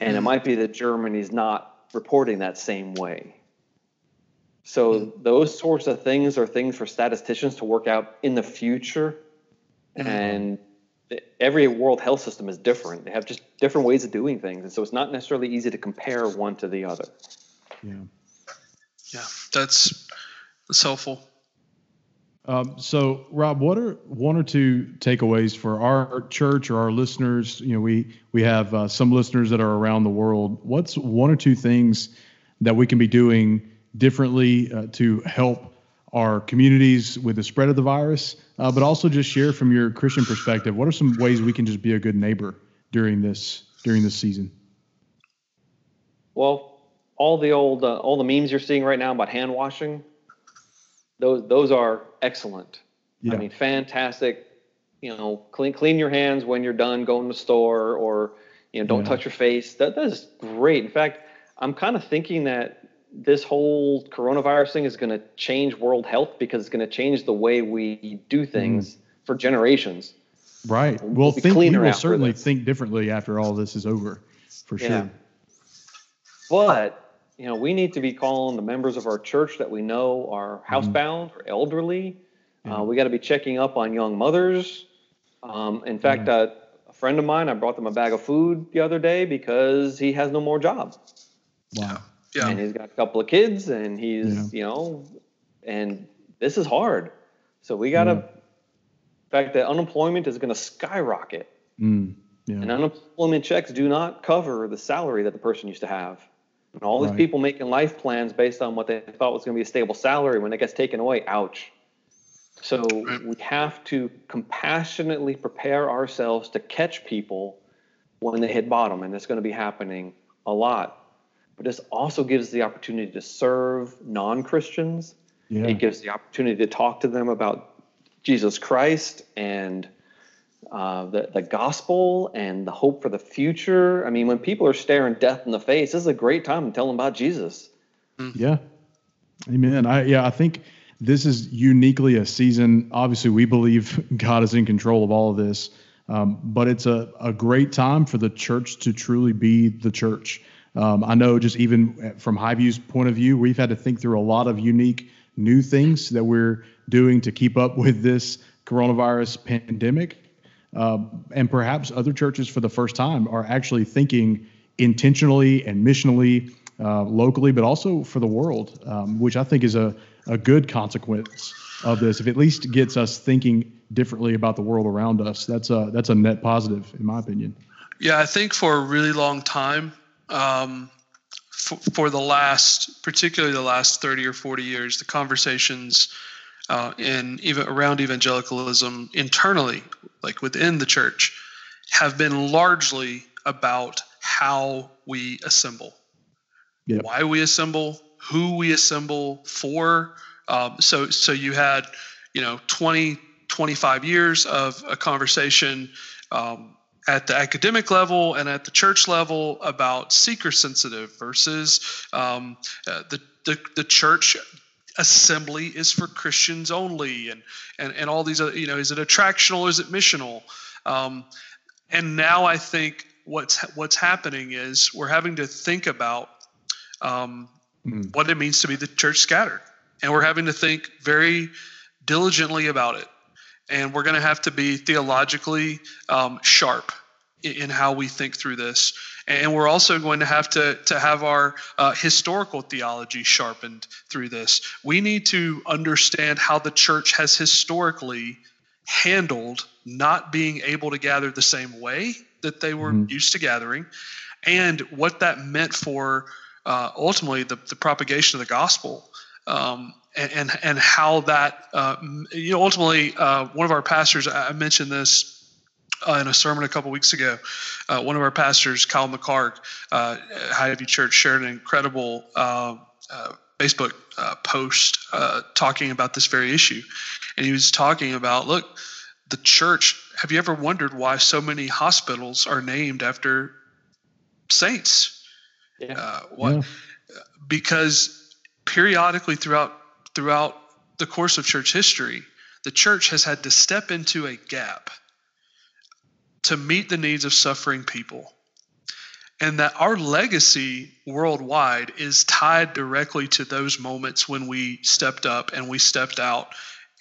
S3: And it might be that Germany's not reporting that same way. So mm-hmm. those sorts of things are things for statisticians to work out in the future. Mm-hmm. And every world health system is different. They have just different ways of doing things. And so it's not necessarily easy to compare one to the other.
S1: Yeah.
S2: Yeah, that's that's helpful.
S1: Um, so, Rob, what are one or two takeaways for our church or our listeners? You know, we we have uh, some listeners that are around the world. What's one or two things that we can be doing differently uh, to help our communities with the spread of the virus, uh, but also just share from your Christian perspective. What are some ways we can just be a good neighbor during this during this season?
S3: Well, all the old uh, all the memes you're seeing right now about hand washing those those are excellent yeah. i mean fantastic you know clean clean your hands when you're done going to the store or you know don't yeah. touch your face that, that is great in fact i'm kind of thinking that this whole coronavirus thing is going to change world health because it's going to change the way we do things mm. for generations
S1: right we'll, we'll think we will certainly this. think differently after all this is over for yeah. sure
S3: but you know, we need to be calling the members of our church that we know are mm-hmm. housebound or elderly. Uh, we got to be checking up on young mothers. Um, in fact, uh, a friend of mine, I brought them a bag of food the other day because he has no more job.
S1: Wow.
S3: Yeah. And he's got a couple of kids, and he's yeah. you know, and this is hard. So we got to. In fact, that unemployment is going to skyrocket.
S1: Mm. Yeah.
S3: And unemployment checks do not cover the salary that the person used to have. And all these right. people making life plans based on what they thought was going to be a stable salary when it gets taken away, ouch. So we have to compassionately prepare ourselves to catch people when they hit bottom, and that's going to be happening a lot. But this also gives the opportunity to serve non Christians. Yeah. It gives the opportunity to talk to them about Jesus Christ and uh, the, the gospel and the hope for the future. I mean, when people are staring death in the face, this is a great time to tell them about Jesus.
S1: Mm. Yeah. Amen. I, yeah, I think this is uniquely a season. Obviously, we believe God is in control of all of this, um, but it's a, a great time for the church to truly be the church. Um, I know just even from Highview's point of view, we've had to think through a lot of unique new things that we're doing to keep up with this coronavirus pandemic. Um, and perhaps other churches for the first time are actually thinking intentionally and missionally uh, locally, but also for the world, um, which I think is a, a good consequence of this. If it at least gets us thinking differently about the world around us, that's a that's a net positive, in my opinion.
S2: Yeah, I think for a really long time, um, for, for the last, particularly the last thirty or forty years, the conversations uh, in even around evangelicalism internally, like within the church, have been largely about how we assemble, yep. why we assemble, who we assemble for. Um, so, so you had, you know, 20, 25 years of a conversation um, at the academic level and at the church level about seeker sensitive versus um, uh, the, the, the church assembly is for Christians only, and and and all these other, you know, is it attractional? Is it missional? Um, and now I think what's what's happening is we're having to think about um, mm. what it means to be the church scattered, and we're having to think very diligently about it, and we're going to have to be theologically um, sharp in, in how we think through this and we're also going to have to, to have our uh, historical theology sharpened through this. We need to understand how the church has historically handled not being able to gather the same way that they were mm-hmm. used to gathering, and what that meant for uh, ultimately the, the propagation of the gospel. Um, and, and, and how that uh, you know ultimately uh, one of our pastors I mentioned this uh, in a sermon a couple weeks ago. Uh, one of our pastors, Kyle McCarg, uh, Highview Church, shared an incredible uh, uh, Facebook uh, post talking about this very issue. And he was talking about look, the church. Have you ever wondered why so many hospitals are named after saints?
S3: Yeah.
S2: Uh, what? Yeah. Because periodically throughout throughout the course of church history, the church has had to step into a gap to meet the needs of suffering people. And that our legacy worldwide is tied directly to those moments when we stepped up and we stepped out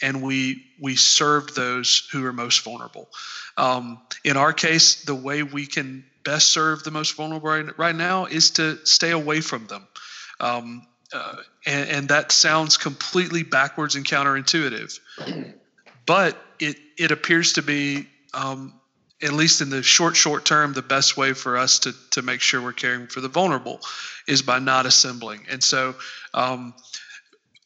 S2: and we we served those who are most vulnerable. Um, in our case, the way we can best serve the most vulnerable right, right now is to stay away from them. Um, uh, and, and, that sounds completely backwards and counterintuitive, but it it appears to be um, at least in the short short term the best way for us to to make sure we're caring for the vulnerable is by not assembling and so um,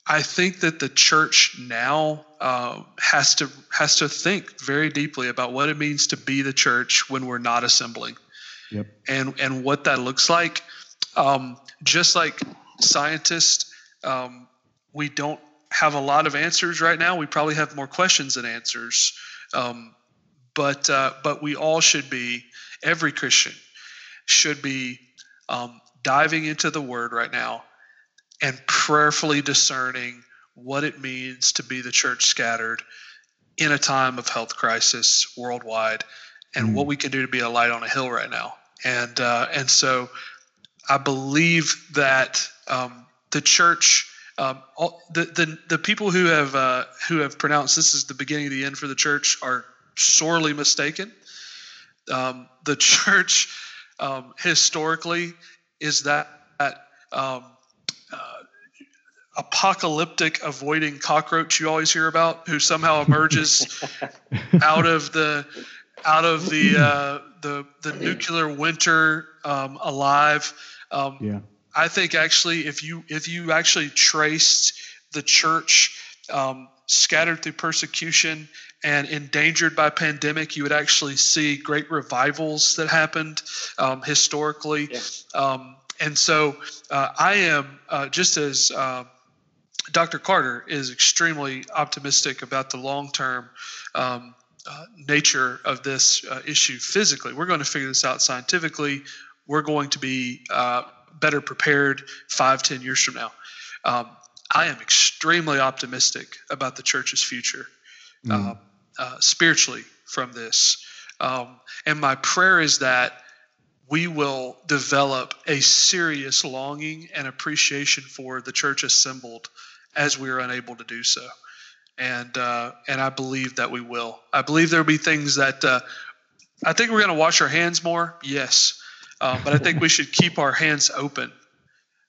S2: I think that the church now uh, has to has to think very deeply about what it means to be the church when we're not assembling,
S1: yep.
S2: and and what that looks like. Um, just like scientists, um, we don't have a lot of answers right now. We probably have more questions than answers. Um, but uh, but we all should be every Christian should be um, diving into the Word right now and prayerfully discerning what it means to be the church scattered in a time of health crisis worldwide, and mm. what we can do to be a light on a hill right now. And uh, and so I believe that um, the church. Um, all, the, the the people who have uh, who have pronounced this is the beginning of the end for the church are sorely mistaken. Um, the church um, historically is that, that um, uh, apocalyptic avoiding cockroach you always hear about, who somehow emerges out of the out of the uh, the the nuclear winter um, alive. Um,
S1: yeah.
S2: I think actually, if you if you actually traced the church um, scattered through persecution and endangered by pandemic, you would actually see great revivals that happened um, historically. Yeah. Um, and so uh, I am uh, just as uh, Dr. Carter is extremely optimistic about the long term um, uh, nature of this uh, issue physically. We're going to figure this out scientifically. We're going to be uh, better prepared five, ten years from now. Um, I am extremely optimistic about the church's future. Mm uh, spiritually from this. Um, and my prayer is that we will develop a serious longing and appreciation for the church assembled as we are unable to do so. And uh, and I believe that we will. I believe there will be things that uh, I think we're going to wash our hands more. Yes, uh, but I think we should keep our hands open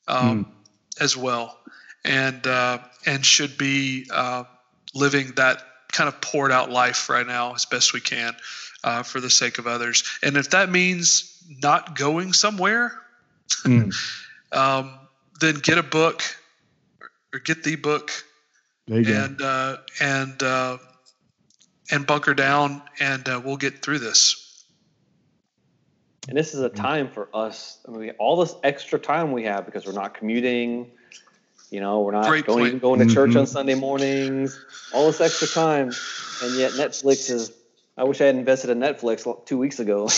S2: um, mm. as well, and uh, and should be uh, living that kind of poured out life right now as best we can uh, for the sake of others. And if that means not going somewhere, mm. um, then get a book or get the book and uh, and uh, and bunker down, and uh, we'll get through this.
S3: And this is a time for us. I mean, all this extra time we have because we're not commuting you know, we're not Great going, going to church mm-hmm. on Sunday mornings, all this extra time. And yet Netflix is, I wish I had invested in Netflix two weeks ago.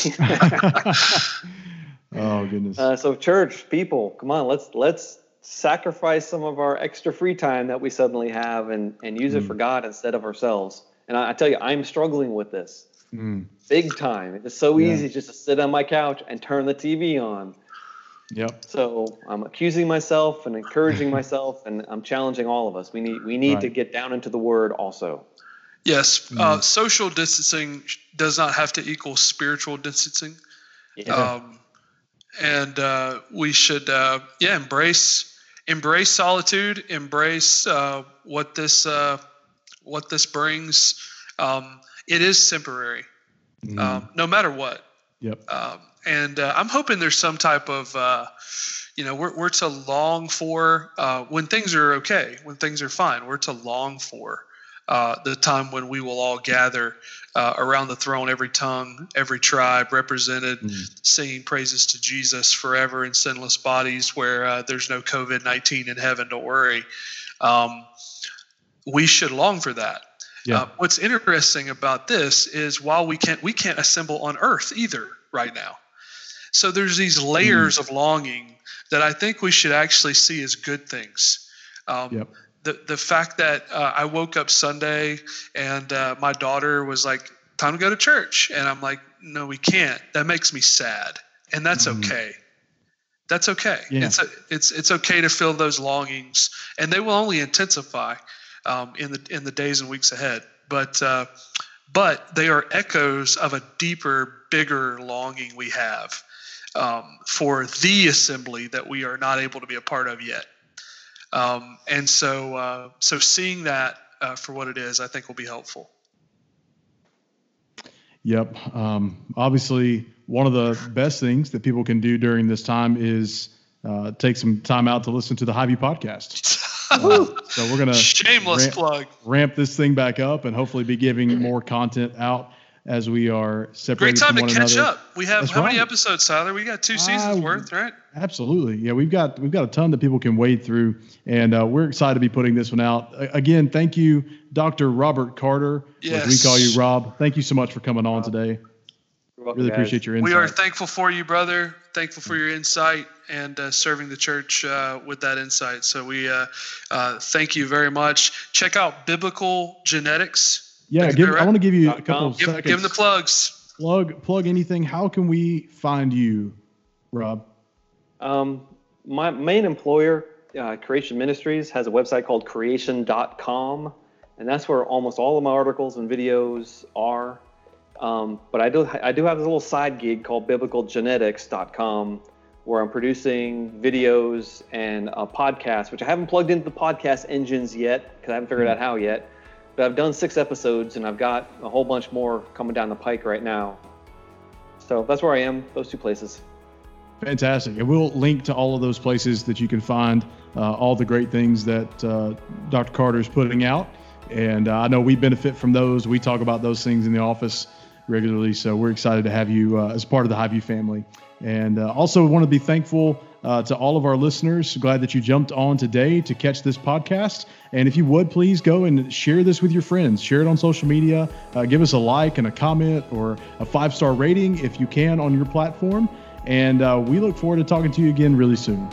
S1: oh goodness.
S3: Uh, so church people, come on, let's, let's sacrifice some of our extra free time that we suddenly have and, and use mm. it for God instead of ourselves. And I, I tell you, I'm struggling with this mm. big time. It's so yeah. easy just to sit on my couch and turn the TV on
S1: Yep.
S3: So I'm accusing myself and encouraging myself, and I'm challenging all of us. We need we need right. to get down into the Word also.
S2: Yes, mm-hmm. uh, social distancing does not have to equal spiritual distancing. Yeah. Um, and uh, we should, uh, yeah, embrace embrace solitude, embrace uh, what this uh, what this brings. Um, it is temporary, mm. um, no matter what.
S1: Yep.
S2: And uh, I'm hoping there's some type of, uh, you know, we're, we're to long for uh, when things are okay, when things are fine. We're to long for uh, the time when we will all gather uh, around the throne, every tongue, every tribe represented, mm-hmm. singing praises to Jesus forever in sinless bodies, where uh, there's no COVID 19 in heaven. Don't worry. Um, we should long for that. Yeah. Uh, what's interesting about this is while we can't we can't assemble on Earth either right now. So there's these layers mm. of longing that I think we should actually see as good things. Um, yep. The the fact that uh, I woke up Sunday and uh, my daughter was like, "Time to go to church," and I'm like, "No, we can't." That makes me sad, and that's mm. okay. That's okay. Yeah. It's a, it's it's okay to feel those longings, and they will only intensify um, in the in the days and weeks ahead. But uh, but they are echoes of a deeper, bigger longing we have um, for the assembly that we are not able to be a part of yet. Um, and so uh, so seeing that uh, for what it is, I think will be helpful.
S1: Yep. Um, obviously, one of the best things that people can do during this time is uh, take some time out to listen to the Highview podcast. Uh, so we're gonna
S2: shameless ramp, plug
S1: ramp this thing back up and hopefully be giving more content out as we are separated.
S2: Great time
S1: to
S2: catch
S1: another.
S2: up. We have That's how right. many episodes, Tyler? We got two seasons uh, worth, right?
S1: Absolutely. Yeah, we've got we've got a ton that people can wade through, and uh, we're excited to be putting this one out. Again, thank you, Dr. Robert Carter.
S2: Yes.
S1: we call you Rob. Thank you so much for coming on today. Welcome, really guys. appreciate your insight.
S2: We are thankful for you, brother. Thankful for your insight and uh, serving the church uh, with that insight. So we uh, uh thank you very much. Check out Biblical Genetics
S1: yeah, give, I want to give you a couple of
S2: give,
S1: seconds.
S2: Give them the plugs.
S1: Plug plug anything. How can we find you, Rob?
S3: Um, my main employer, uh, Creation Ministries, has a website called creation.com, and that's where almost all of my articles and videos are. Um, but I do I do have this little side gig called biblicalgenetics.com where I'm producing videos and a podcast, which I haven't plugged into the podcast engines yet because I haven't figured mm-hmm. out how yet. But I've done six episodes and I've got a whole bunch more coming down the pike right now. So that's where I am, those two places.
S1: Fantastic. And we'll link to all of those places that you can find uh, all the great things that uh, Dr. Carter is putting out. And uh, I know we benefit from those. We talk about those things in the office regularly. So we're excited to have you uh, as part of the Highview family. And uh, also want to be thankful uh, to all of our listeners. Glad that you jumped on today to catch this podcast. And if you would, please go and share this with your friends. Share it on social media. Uh, give us a like and a comment or a five star rating if you can on your platform. And uh, we look forward to talking to you again really soon.